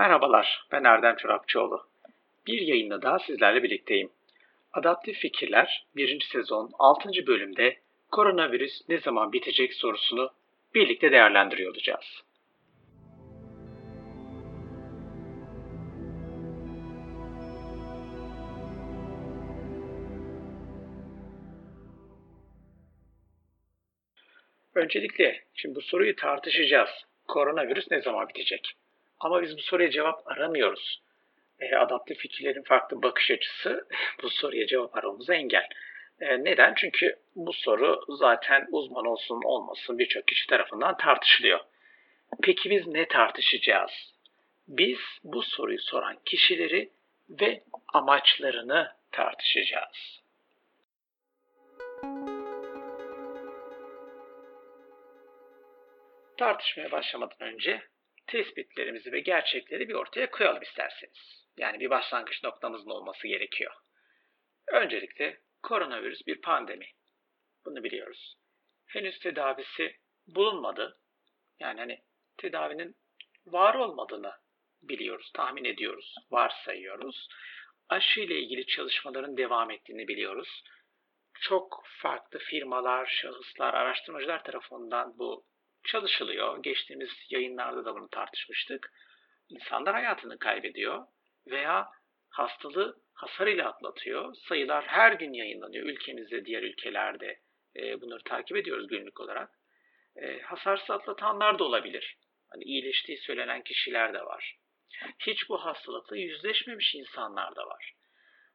Merhabalar, ben Erdem Çorapçıoğlu. Bir yayında daha sizlerle birlikteyim. Adaptif Fikirler 1. sezon 6. bölümde koronavirüs ne zaman bitecek sorusunu birlikte değerlendiriyor olacağız. Öncelikle şimdi bu soruyu tartışacağız. Koronavirüs ne zaman bitecek? Ama biz bu soruya cevap aramıyoruz. E, adaptif fikirlerin farklı bakış açısı bu soruya cevap aramamıza engel. E, neden? Çünkü bu soru zaten uzman olsun olmasın birçok kişi tarafından tartışılıyor. Peki biz ne tartışacağız? Biz bu soruyu soran kişileri ve amaçlarını tartışacağız. Tartışmaya başlamadan önce tespitlerimizi ve gerçekleri bir ortaya koyalım isterseniz. Yani bir başlangıç noktamızın olması gerekiyor. Öncelikle koronavirüs bir pandemi. Bunu biliyoruz. Henüz tedavisi bulunmadı. Yani hani tedavinin var olmadığını biliyoruz, tahmin ediyoruz, varsayıyoruz. Aşı ile ilgili çalışmaların devam ettiğini biliyoruz. Çok farklı firmalar, şahıslar, araştırmacılar tarafından bu çalışılıyor. Geçtiğimiz yayınlarda da bunu tartışmıştık. İnsanlar hayatını kaybediyor veya hastalığı hasar ile atlatıyor. Sayılar her gün yayınlanıyor. Ülkemizde, diğer ülkelerde e, bunları takip ediyoruz günlük olarak. E, hasarsız atlatanlar da olabilir. Hani iyileştiği söylenen kişiler de var. Hiç bu hastalıkla yüzleşmemiş insanlar da var.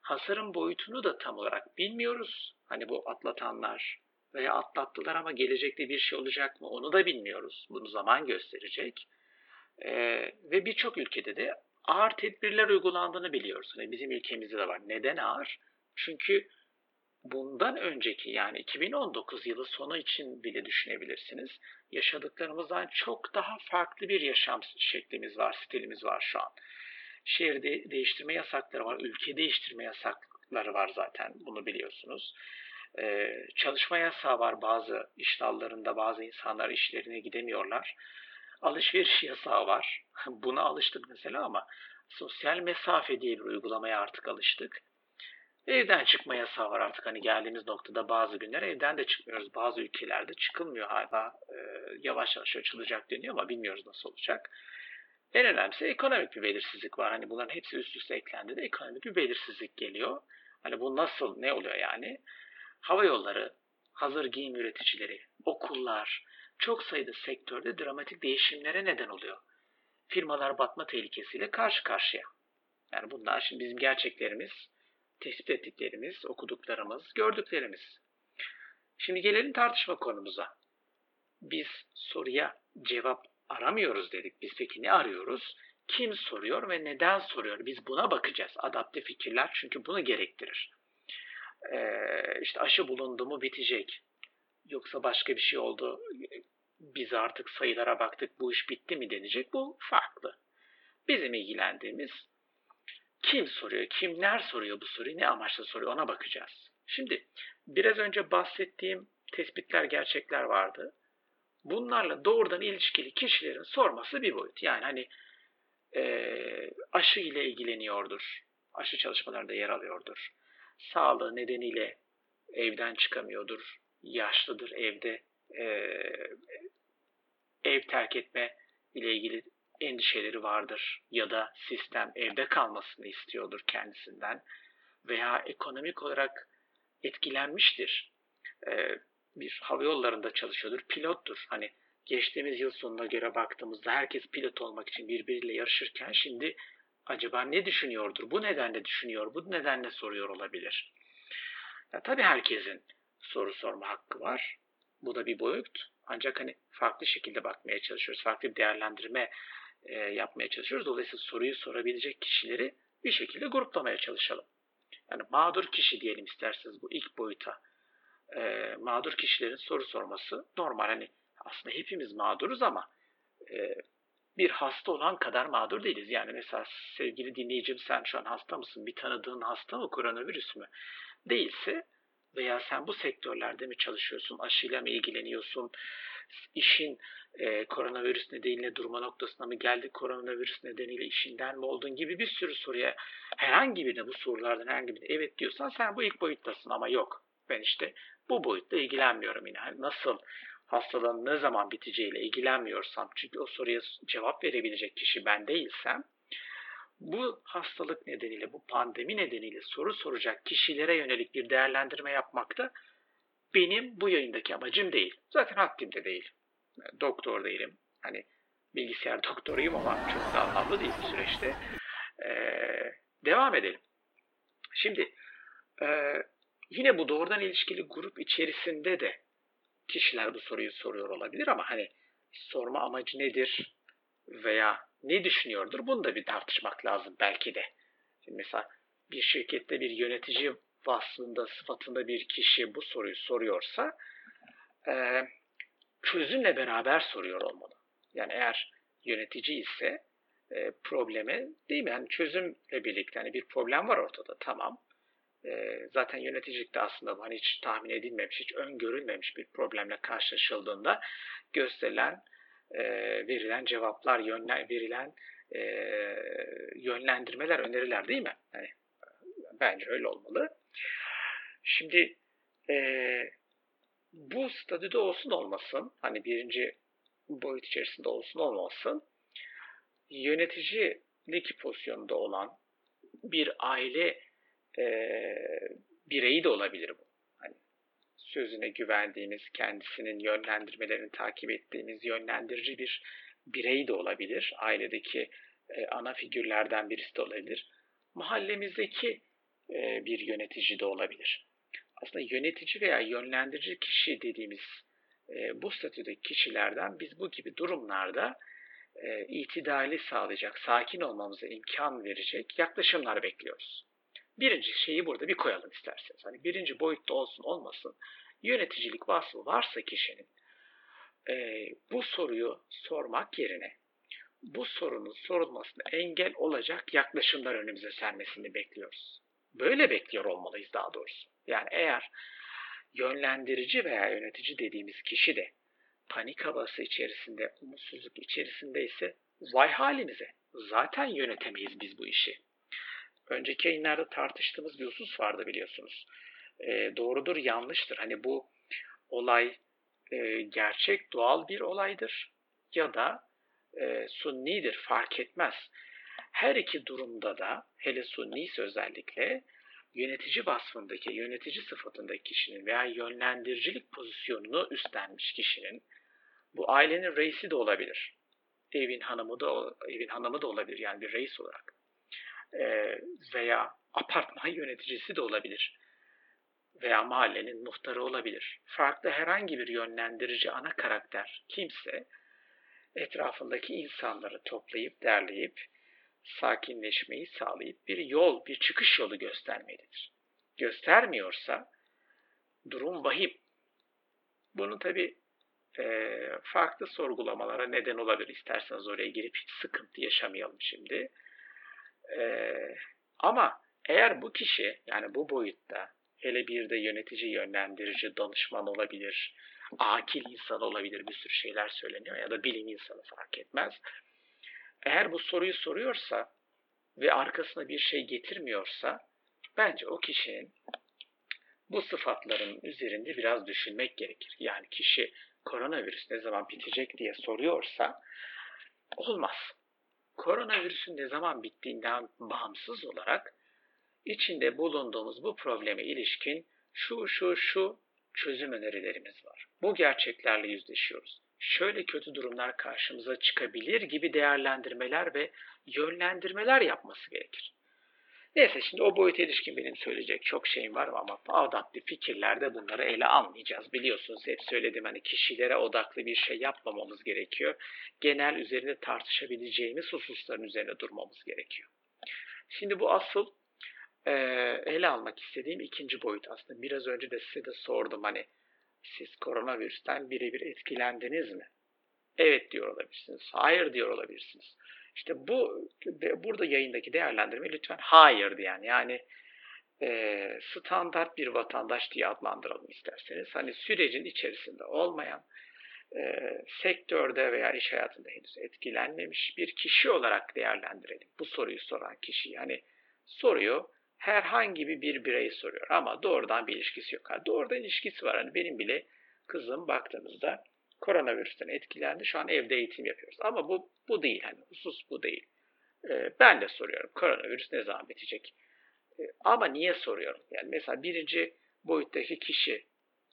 Hasarın boyutunu da tam olarak bilmiyoruz. Hani bu atlatanlar veya atlattılar ama gelecekte bir şey olacak mı onu da bilmiyoruz. Bunu zaman gösterecek. Ee, ve birçok ülkede de ağır tedbirler uygulandığını biliyoruz. Hani bizim ülkemizde de var. Neden ağır? Çünkü bundan önceki yani 2019 yılı sonu için bile düşünebilirsiniz. Yaşadıklarımızdan çok daha farklı bir yaşam şeklimiz var, stilimiz var şu an. Şehirde değiştirme yasakları var, ülke değiştirme yasakları var zaten bunu biliyorsunuz. Ee, çalışma yasağı var bazı iş dallarında bazı insanlar işlerine gidemiyorlar. Alışveriş yasağı var. Buna alıştık mesela ama sosyal mesafe diye bir uygulamaya artık alıştık. Evden çıkma yasağı var artık hani geldiğimiz noktada bazı günler evden de çıkmıyoruz. Bazı ülkelerde çıkılmıyor hala e, yavaş yavaş açılacak deniyor ama bilmiyoruz nasıl olacak. En önemlisi ekonomik bir belirsizlik var. Hani bunların hepsi üst üste eklendi de ekonomik bir belirsizlik geliyor. Hani bu nasıl ne oluyor yani? Hava yolları, hazır giyim üreticileri, okullar, çok sayıda sektörde dramatik değişimlere neden oluyor. Firmalar batma tehlikesiyle karşı karşıya. Yani bunlar şimdi bizim gerçeklerimiz, tespit ettiklerimiz, okuduklarımız, gördüklerimiz. Şimdi gelelim tartışma konumuza. Biz soruya cevap aramıyoruz dedik. Biz peki ne arıyoruz? Kim soruyor ve neden soruyor? Biz buna bakacağız. Adapte fikirler çünkü bunu gerektirir e, işte aşı bulundu mu bitecek. Yoksa başka bir şey oldu. Biz artık sayılara baktık bu iş bitti mi denecek. Bu farklı. Bizim ilgilendiğimiz kim soruyor, kimler soruyor bu soruyu, ne amaçla soruyor ona bakacağız. Şimdi biraz önce bahsettiğim tespitler, gerçekler vardı. Bunlarla doğrudan ilişkili kişilerin sorması bir boyut. Yani hani e, aşı ile ilgileniyordur, aşı çalışmalarında yer alıyordur sağlığı nedeniyle evden çıkamıyordur, yaşlıdır evde, e, ev terk etme ile ilgili endişeleri vardır ya da sistem evde kalmasını istiyordur kendisinden veya ekonomik olarak etkilenmiştir. E, bir hava yollarında çalışıyordur, pilottur. Hani geçtiğimiz yıl sonuna göre baktığımızda herkes pilot olmak için birbiriyle yarışırken şimdi acaba ne düşünüyordur? Bu nedenle düşünüyor, bu nedenle soruyor olabilir. Ya, tabii herkesin soru sorma hakkı var. Bu da bir boyut. Ancak hani farklı şekilde bakmaya çalışıyoruz. Farklı bir değerlendirme e, yapmaya çalışıyoruz. Dolayısıyla soruyu sorabilecek kişileri bir şekilde gruplamaya çalışalım. Yani mağdur kişi diyelim isterseniz bu ilk boyuta. E, mağdur kişilerin soru sorması normal. Hani aslında hepimiz mağduruz ama e, bir hasta olan kadar mağdur değiliz. Yani mesela sevgili dinleyicim sen şu an hasta mısın? Bir tanıdığın hasta mı? Koronavirüs mü? Değilse veya sen bu sektörlerde mi çalışıyorsun? Aşıyla mı ilgileniyorsun? işin e, koronavirüs nedeniyle durma noktasına mı geldi, koronavirüs nedeniyle işinden mi oldun gibi bir sürü soruya herhangi birine bu sorulardan herhangi birine evet diyorsan sen bu ilk boyuttasın ama yok. Ben işte bu boyutta ilgilenmiyorum yine. Hani nasıl hastalığın ne zaman biteceğiyle ilgilenmiyorsam çünkü o soruya cevap verebilecek kişi ben değilsem bu hastalık nedeniyle, bu pandemi nedeniyle soru soracak kişilere yönelik bir değerlendirme yapmak da benim bu yayındaki amacım değil. Zaten haddim de değil. Doktor değilim. Hani bilgisayar doktoruyum ama çok da anlamlı değil bu süreçte. Ee, devam edelim. Şimdi e, yine bu doğrudan ilişkili grup içerisinde de kişiler bu soruyu soruyor olabilir ama hani sorma amacı nedir veya ne düşünüyordur bunu da bir tartışmak lazım belki de. Şimdi mesela bir şirkette bir yönetici vasfında, sıfatında bir kişi bu soruyu soruyorsa e, çözümle beraber soruyor olmalı. Yani eğer yönetici ise e, problemi değil mi? Yani çözümle birlikte hani bir problem var ortada tamam. E, zaten yöneticilikte aslında hani hiç tahmin edilmemiş, hiç öngörülmemiş bir problemle karşılaşıldığında gösterilen, e, verilen cevaplar, yönlen, verilen e, yönlendirmeler, öneriler değil mi? Yani, bence öyle olmalı. Şimdi e, bu statüde olsun olmasın, hani birinci boyut içerisinde olsun olmasın, yöneticilik pozisyonunda olan bir aile e, bireyi de olabilir bu. Hani sözüne güvendiğimiz, kendisinin yönlendirmelerini takip ettiğimiz yönlendirici bir birey de olabilir. Ailedeki e, ana figürlerden birisi de olabilir. Mahallemizdeki e, bir yönetici de olabilir. Aslında yönetici veya yönlendirici kişi dediğimiz e, bu statüdeki kişilerden biz bu gibi durumlarda e, itidali sağlayacak, sakin olmamıza imkan verecek yaklaşımlar bekliyoruz. Birinci şeyi burada bir koyalım isterseniz. Hani birinci boyutta olsun olmasın yöneticilik vasfı varsa kişinin e, bu soruyu sormak yerine bu sorunun sorulmasına engel olacak yaklaşımlar önümüze sermesini bekliyoruz. Böyle bekliyor olmalıyız daha doğrusu. Yani eğer yönlendirici veya yönetici dediğimiz kişi de panik havası içerisinde, umutsuzluk içerisinde ise vay halimize. Zaten yönetemeyiz biz bu işi. Önceki yayınlarda tartıştığımız bir husus vardı biliyorsunuz. E, doğrudur, yanlıştır. Hani bu olay e, gerçek, doğal bir olaydır ya da e, sunnidir, fark etmez. Her iki durumda da, hele sunniyse özellikle, yönetici vasfındaki, yönetici sıfatındaki kişinin veya yönlendiricilik pozisyonunu üstlenmiş kişinin, bu ailenin reisi de olabilir. Evin hanımı da, evin hanımı da olabilir yani bir reis olarak. E, veya apartman yöneticisi de olabilir veya mahallenin muhtarı olabilir. Farklı herhangi bir yönlendirici ana karakter kimse etrafındaki insanları toplayıp derleyip sakinleşmeyi sağlayıp bir yol, bir çıkış yolu göstermelidir. Göstermiyorsa durum vahim. Bunu tabi e, farklı sorgulamalara neden olabilir. İsterseniz oraya girip hiç sıkıntı yaşamayalım şimdi. E, ama eğer bu kişi yani bu boyutta hele bir de yönetici, yönlendirici, danışman olabilir, akil insan olabilir bir sürü şeyler söyleniyor ya da bilim insanı fark etmez. Eğer bu soruyu soruyorsa ve arkasına bir şey getirmiyorsa bence o kişinin bu sıfatların üzerinde biraz düşünmek gerekir. Yani kişi koronavirüs ne zaman bitecek diye soruyorsa olmaz. Koronavirüsün ne zaman bittiğinden bağımsız olarak içinde bulunduğumuz bu probleme ilişkin şu şu şu çözüm önerilerimiz var. Bu gerçeklerle yüzleşiyoruz. Şöyle kötü durumlar karşımıza çıkabilir gibi değerlendirmeler ve yönlendirmeler yapması gerekir. Neyse şimdi o boyuta ilişkin benim söyleyecek çok şeyim var ama adaptif fikirlerde bunları ele almayacağız. Biliyorsunuz hep söyledim hani kişilere odaklı bir şey yapmamamız gerekiyor. Genel üzerinde tartışabileceğimiz hususların üzerine durmamız gerekiyor. Şimdi bu asıl e, ele almak istediğim ikinci boyut aslında. Biraz önce de size de sordum hani siz koronavirüsten birebir etkilendiniz mi? Evet diyor olabilirsiniz. Hayır diyor olabilirsiniz. İşte bu burada yayındaki değerlendirme lütfen hayır diyen yani e, standart bir vatandaş diye adlandıralım isterseniz. Hani sürecin içerisinde olmayan e, sektörde veya iş hayatında henüz etkilenmemiş bir kişi olarak değerlendirelim. Bu soruyu soran kişi yani soruyu herhangi bir birey soruyor ama doğrudan bir ilişkisi yok. Ha, doğrudan ilişkisi var. Hani benim bile kızım baktığımızda koronavirüsten etkilendi. Şu an evde eğitim yapıyoruz. Ama bu bu değil. Hani husus bu değil. Ee, ben de soruyorum. Koronavirüs ne zaman bitecek? Ee, ama niye soruyorum? Yani mesela birinci boyuttaki kişi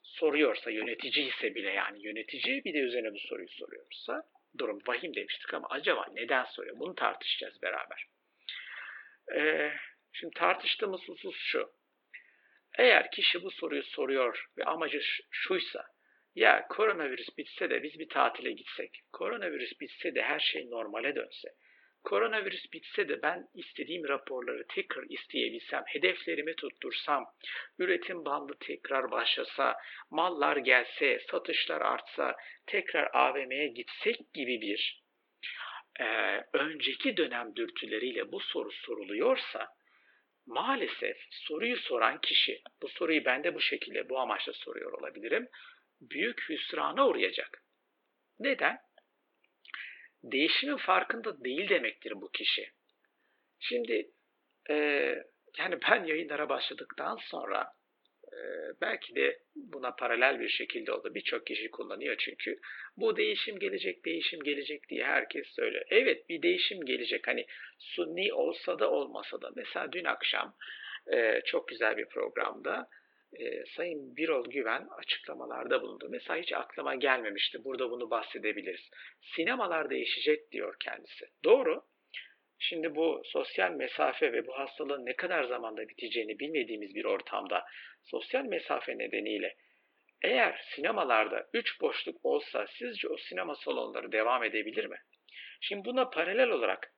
soruyorsa, yönetici ise bile yani yönetici bir de üzerine bu soruyu soruyorsa durum vahim demiştik ama acaba neden soruyor? Bunu tartışacağız beraber. Ee, şimdi tartıştığımız husus şu. Eğer kişi bu soruyu soruyor ve amacı şuysa, ya koronavirüs bitse de biz bir tatile gitsek, koronavirüs bitse de her şey normale dönse, Koronavirüs bitse de ben istediğim raporları tekrar isteyebilsem, hedeflerimi tuttursam, üretim bandı tekrar başlasa, mallar gelse, satışlar artsa, tekrar AVM'ye gitsek gibi bir e, önceki dönem dürtüleriyle bu soru soruluyorsa, maalesef soruyu soran kişi, bu soruyu ben de bu şekilde, bu amaçla soruyor olabilirim, büyük hüsrana uğrayacak. Neden? değişimin farkında değil demektir bu kişi. Şimdi e, yani ben yayınlara başladıktan sonra e, belki de buna paralel bir şekilde oldu. Birçok kişi kullanıyor çünkü. Bu değişim gelecek, değişim gelecek diye herkes söylüyor. Evet bir değişim gelecek. Hani sunni olsa da olmasa da. Mesela dün akşam e, çok güzel bir programda e, Sayın Birol Güven açıklamalarda bulundu. Mesela hiç aklıma gelmemişti. Burada bunu bahsedebiliriz. Sinemalar değişecek diyor kendisi. Doğru. Şimdi bu sosyal mesafe ve bu hastalığın ne kadar zamanda biteceğini bilmediğimiz bir ortamda sosyal mesafe nedeniyle eğer sinemalarda 3 boşluk olsa sizce o sinema salonları devam edebilir mi? Şimdi buna paralel olarak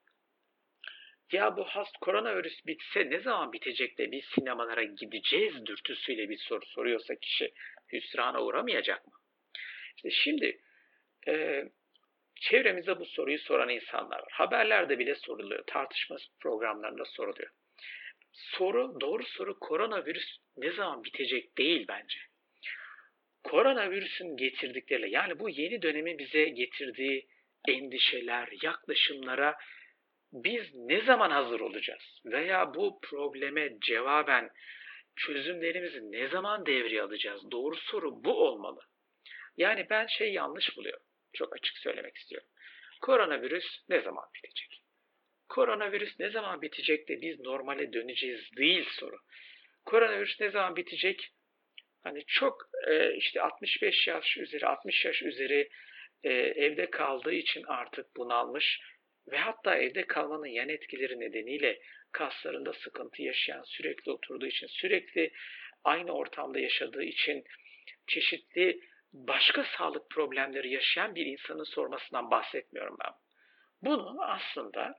ya bu hast koronavirüs bitse ne zaman bitecek de biz sinemalara gideceğiz dürtüsüyle bir soru soruyorsa kişi hüsrana uğramayacak mı? İşte şimdi e, çevremizde bu soruyu soran insanlar var. Haberlerde bile soruluyor. Tartışma programlarında soruluyor. Soru, doğru soru koronavirüs ne zaman bitecek değil bence. Koronavirüsün getirdikleri, yani bu yeni dönemin bize getirdiği endişeler, yaklaşımlara biz ne zaman hazır olacağız? Veya bu probleme cevaben çözümlerimizi ne zaman devreye alacağız? Doğru soru bu olmalı. Yani ben şey yanlış buluyorum. Çok açık söylemek istiyorum. Koronavirüs ne zaman bitecek? Koronavirüs ne zaman bitecek de biz normale döneceğiz değil soru. Koronavirüs ne zaman bitecek? Hani çok e, işte 65 yaş üzeri, 60 yaş üzeri e, evde kaldığı için artık bunalmış ve hatta evde kalmanın yan etkileri nedeniyle kaslarında sıkıntı yaşayan, sürekli oturduğu için, sürekli aynı ortamda yaşadığı için çeşitli başka sağlık problemleri yaşayan bir insanın sormasından bahsetmiyorum ben. Bunu aslında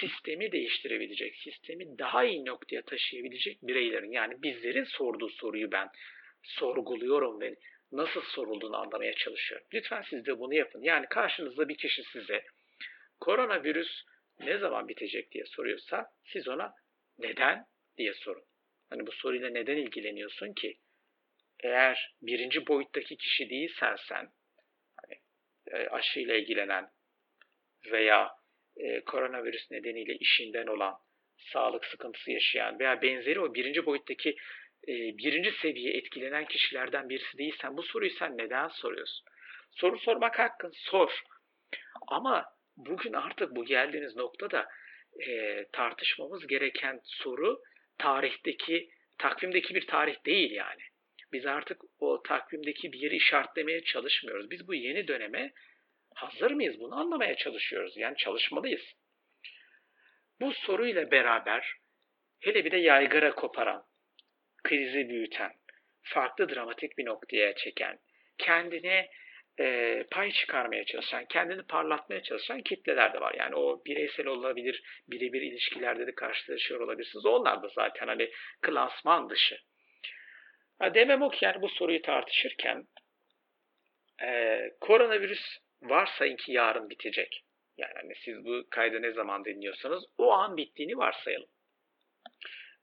sistemi değiştirebilecek, sistemi daha iyi noktaya taşıyabilecek bireylerin yani bizlerin sorduğu soruyu ben sorguluyorum ve nasıl sorulduğunu anlamaya çalışıyorum. Lütfen siz de bunu yapın. Yani karşınızda bir kişi size koronavirüs ne zaman bitecek diye soruyorsa siz ona neden diye sorun. Hani bu soruyla neden ilgileniyorsun ki? Eğer birinci boyuttaki kişi değilsen sen, hani e, aşıyla ilgilenen veya e, koronavirüs nedeniyle işinden olan, sağlık sıkıntısı yaşayan veya benzeri o birinci boyuttaki e, birinci seviye etkilenen kişilerden birisi değilsen bu soruyu sen neden soruyorsun? Soru sormak hakkın, sor. Ama bugün artık bu geldiğiniz noktada e, tartışmamız gereken soru tarihteki, takvimdeki bir tarih değil yani. Biz artık o takvimdeki bir yeri işaretlemeye çalışmıyoruz. Biz bu yeni döneme hazır mıyız? Bunu anlamaya çalışıyoruz. Yani çalışmalıyız. Bu soruyla beraber hele bir de yaygara koparan, krizi büyüten, farklı dramatik bir noktaya çeken, kendine e, pay çıkarmaya çalışan, kendini parlatmaya çalışan kitleler de var. Yani o bireysel olabilir, birebir ilişkilerde de karşılaşıyor olabilirsiniz. Onlar da zaten hani klasman dışı. Ha, demem o ki yani bu soruyu tartışırken e, koronavirüs varsayın ki yarın bitecek. Yani hani siz bu kaydı ne zaman dinliyorsanız o an bittiğini varsayalım.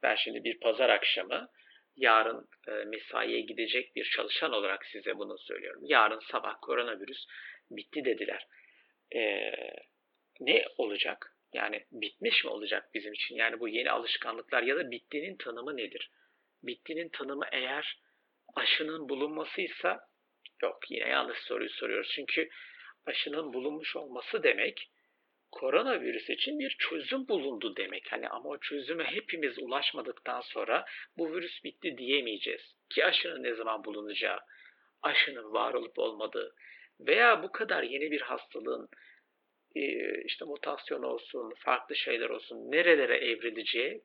Ben şimdi bir pazar akşamı yarın e, mesaiye gidecek bir çalışan olarak size bunu söylüyorum. Yarın sabah koronavirüs bitti dediler. E, ne olacak? Yani bitmiş mi olacak bizim için? Yani bu yeni alışkanlıklar ya da bittiğinin tanımı nedir? Bittiğinin tanımı eğer aşının bulunmasıysa yok yine yanlış soruyu soruyoruz. Çünkü aşının bulunmuş olması demek koronavirüs için bir çözüm bulundu demek. Hani ama o çözüme hepimiz ulaşmadıktan sonra bu virüs bitti diyemeyeceğiz. Ki aşının ne zaman bulunacağı, aşının var olup olmadığı veya bu kadar yeni bir hastalığın e, işte mutasyon olsun, farklı şeyler olsun nerelere evrileceği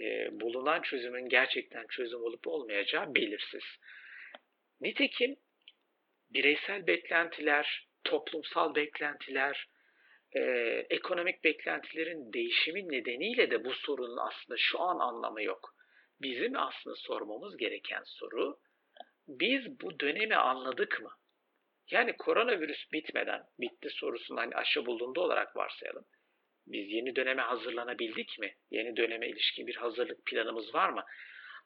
e, bulunan çözümün gerçekten çözüm olup olmayacağı belirsiz. Nitekim bireysel beklentiler, toplumsal beklentiler, e, ekonomik beklentilerin değişimi nedeniyle de bu sorunun aslında şu an anlamı yok. Bizim aslında sormamız gereken soru, biz bu dönemi anladık mı? Yani koronavirüs bitmeden, bitti sorusunda hani aşı bulundu olarak varsayalım. Biz yeni döneme hazırlanabildik mi? Yeni döneme ilişkin bir hazırlık planımız var mı?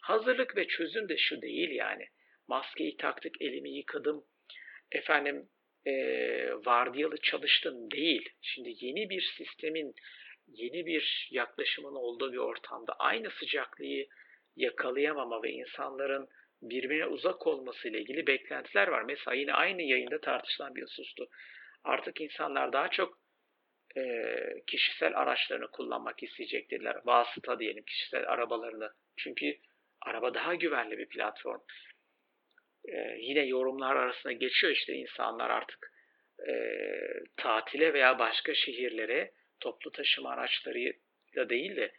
Hazırlık ve çözüm de şu değil yani. Maskeyi taktık, elimi yıkadım, efendim e, vardiyalı çalıştım değil. Şimdi yeni bir sistemin, yeni bir yaklaşımın olduğu bir ortamda aynı sıcaklığı yakalayamama ve insanların birbirine uzak olması ile ilgili beklentiler var. Mesela yine aynı yayında tartışılan bir husustu. Artık insanlar daha çok e, kişisel araçlarını kullanmak isteyecektirler. Vasıta diyelim kişisel arabalarını. Çünkü araba daha güvenli bir platform. E, yine yorumlar arasında geçiyor işte insanlar artık e, tatile veya başka şehirlere toplu taşıma araçlarıyla değil de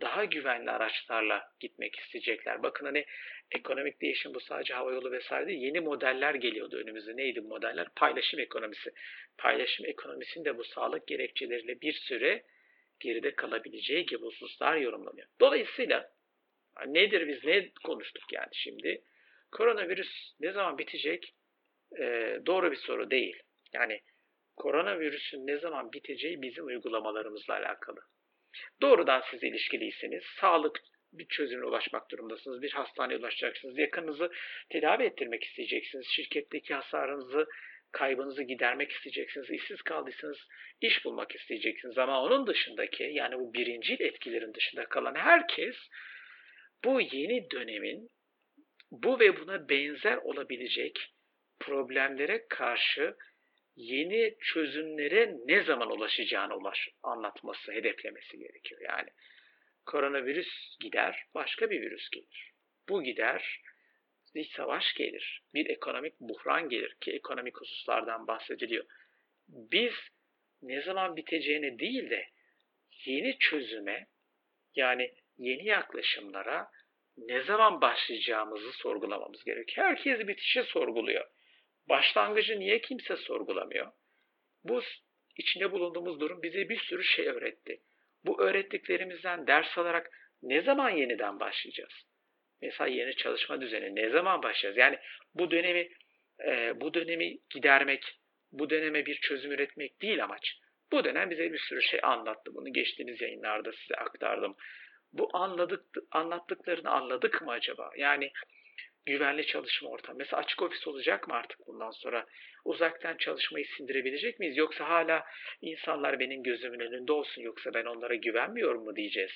daha güvenli araçlarla gitmek isteyecekler. Bakın hani ekonomik değişim bu sadece havayolu vesaire değil. Yeni modeller geliyordu önümüze. Neydi bu modeller? Paylaşım ekonomisi. Paylaşım ekonomisinde bu sağlık gerekçeleriyle bir süre geride kalabileceği gibi hususlar yorumlanıyor. Dolayısıyla nedir biz ne konuştuk yani şimdi? Koronavirüs ne zaman bitecek? Ee, doğru bir soru değil. Yani koronavirüsün ne zaman biteceği bizim uygulamalarımızla alakalı. Doğrudan siz ilişkiliyseniz sağlık bir çözümüne ulaşmak durumundasınız. Bir hastaneye ulaşacaksınız. Yakınınızı tedavi ettirmek isteyeceksiniz. Şirketteki hasarınızı, kaybınızı gidermek isteyeceksiniz. İşsiz kaldıysanız iş bulmak isteyeceksiniz. Ama onun dışındaki yani bu birincil etkilerin dışında kalan herkes bu yeni dönemin bu ve buna benzer olabilecek problemlere karşı yeni çözümlere ne zaman ulaşacağını ulaş, anlatması, hedeflemesi gerekiyor. Yani koronavirüs gider, başka bir virüs gelir. Bu gider, bir savaş gelir, bir ekonomik buhran gelir ki ekonomik hususlardan bahsediliyor. Biz ne zaman biteceğini değil de yeni çözüme yani yeni yaklaşımlara ne zaman başlayacağımızı sorgulamamız gerekiyor. Herkes bitişi sorguluyor. Başlangıcı niye kimse sorgulamıyor? Bu içinde bulunduğumuz durum bize bir sürü şey öğretti. Bu öğrettiklerimizden ders alarak ne zaman yeniden başlayacağız? Mesela yeni çalışma düzeni ne zaman başlayacağız? Yani bu dönemi e, bu dönemi gidermek, bu döneme bir çözüm üretmek değil amaç. Bu dönem bize bir sürü şey anlattı. Bunu geçtiğimiz yayınlarda size aktardım. Bu anladık, anlattıklarını anladık mı acaba? Yani güvenli çalışma ortamı. Mesela açık ofis olacak mı artık bundan sonra? Uzaktan çalışmayı sindirebilecek miyiz? Yoksa hala insanlar benim gözümün önünde olsun yoksa ben onlara güvenmiyorum mu diyeceğiz?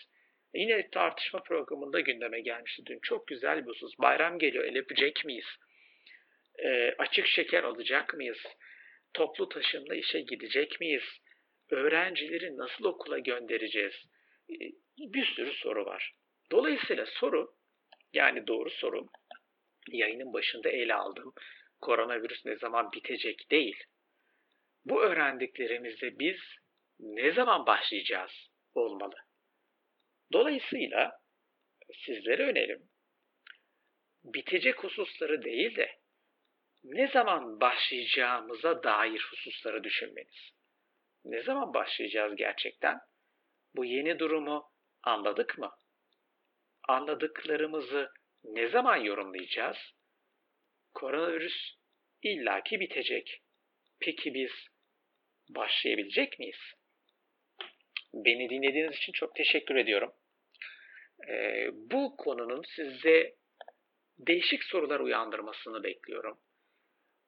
Yine tartışma programında gündeme gelmişti dün. Çok güzel bir husus. Bayram geliyor. El öpecek miyiz? E, açık şeker alacak mıyız? Toplu taşımla işe gidecek miyiz? Öğrencileri nasıl okula göndereceğiz? E, bir sürü soru var. Dolayısıyla soru, yani doğru soru, yayının başında ele aldım. Koronavirüs ne zaman bitecek değil. Bu öğrendiklerimizde biz ne zaman başlayacağız olmalı. Dolayısıyla sizlere önerim bitecek hususları değil de ne zaman başlayacağımıza dair hususları düşünmeniz. Ne zaman başlayacağız gerçekten? Bu yeni durumu anladık mı? Anladıklarımızı ne zaman yorumlayacağız? Koronavirüs illaki bitecek. Peki biz başlayabilecek miyiz? Beni dinlediğiniz için çok teşekkür ediyorum. Ee, bu konunun sizde değişik sorular uyandırmasını bekliyorum.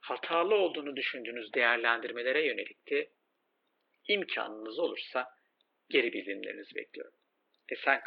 Hatalı olduğunu düşündüğünüz değerlendirmelere yönelik de imkanınız olursa geri bildirimlerinizi bekliyorum. they sank